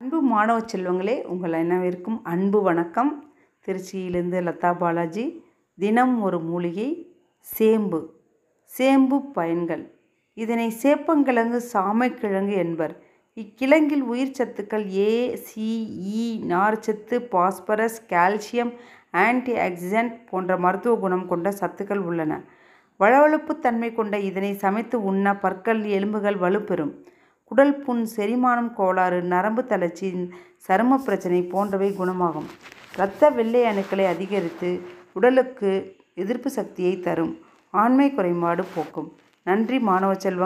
அன்பு மாணவ செல்வங்களே உங்கள் அனைவருக்கும் அன்பு வணக்கம். திருச்சியிலிருந்து லதா பாலாஜி தினம் ஒரு மூலிகை சேம்பு. சேம்பு பயன்கள். இதனை சேப்பங்கிழங்கு சாமைக்கிழங்கு என்பர். இக்கிழங்கில் உயிர் சத்துக்கள் ஏ சிஇ e, நார்ச்சத்து பாஸ்பரஸ் கால்சியம் ஆன்டி ஆக்சிடென்ட் போன்ற மருத்துவ குணம் கொண்ட சத்துக்கள் உள்ளன. வளவழுப்பு தன்மை கொண்ட இதனை சமைத்து உண்ண பற்கள் எலும்புகள் வலுப்பெறும். குடல் புண் செரிமானம் கோளாறு நரம்பு தளர்ச்சி சரும பிரச்சனை போன்றவை குணமாகும். இரத்த வெள்ளை அணுக்களை அதிகரித்து உடலுக்கு எதிர்ப்பு சக்தியை தரும். ஆண்மை குறைபாடு போக்கும். நன்றி மாணவ செல்வங்கள்.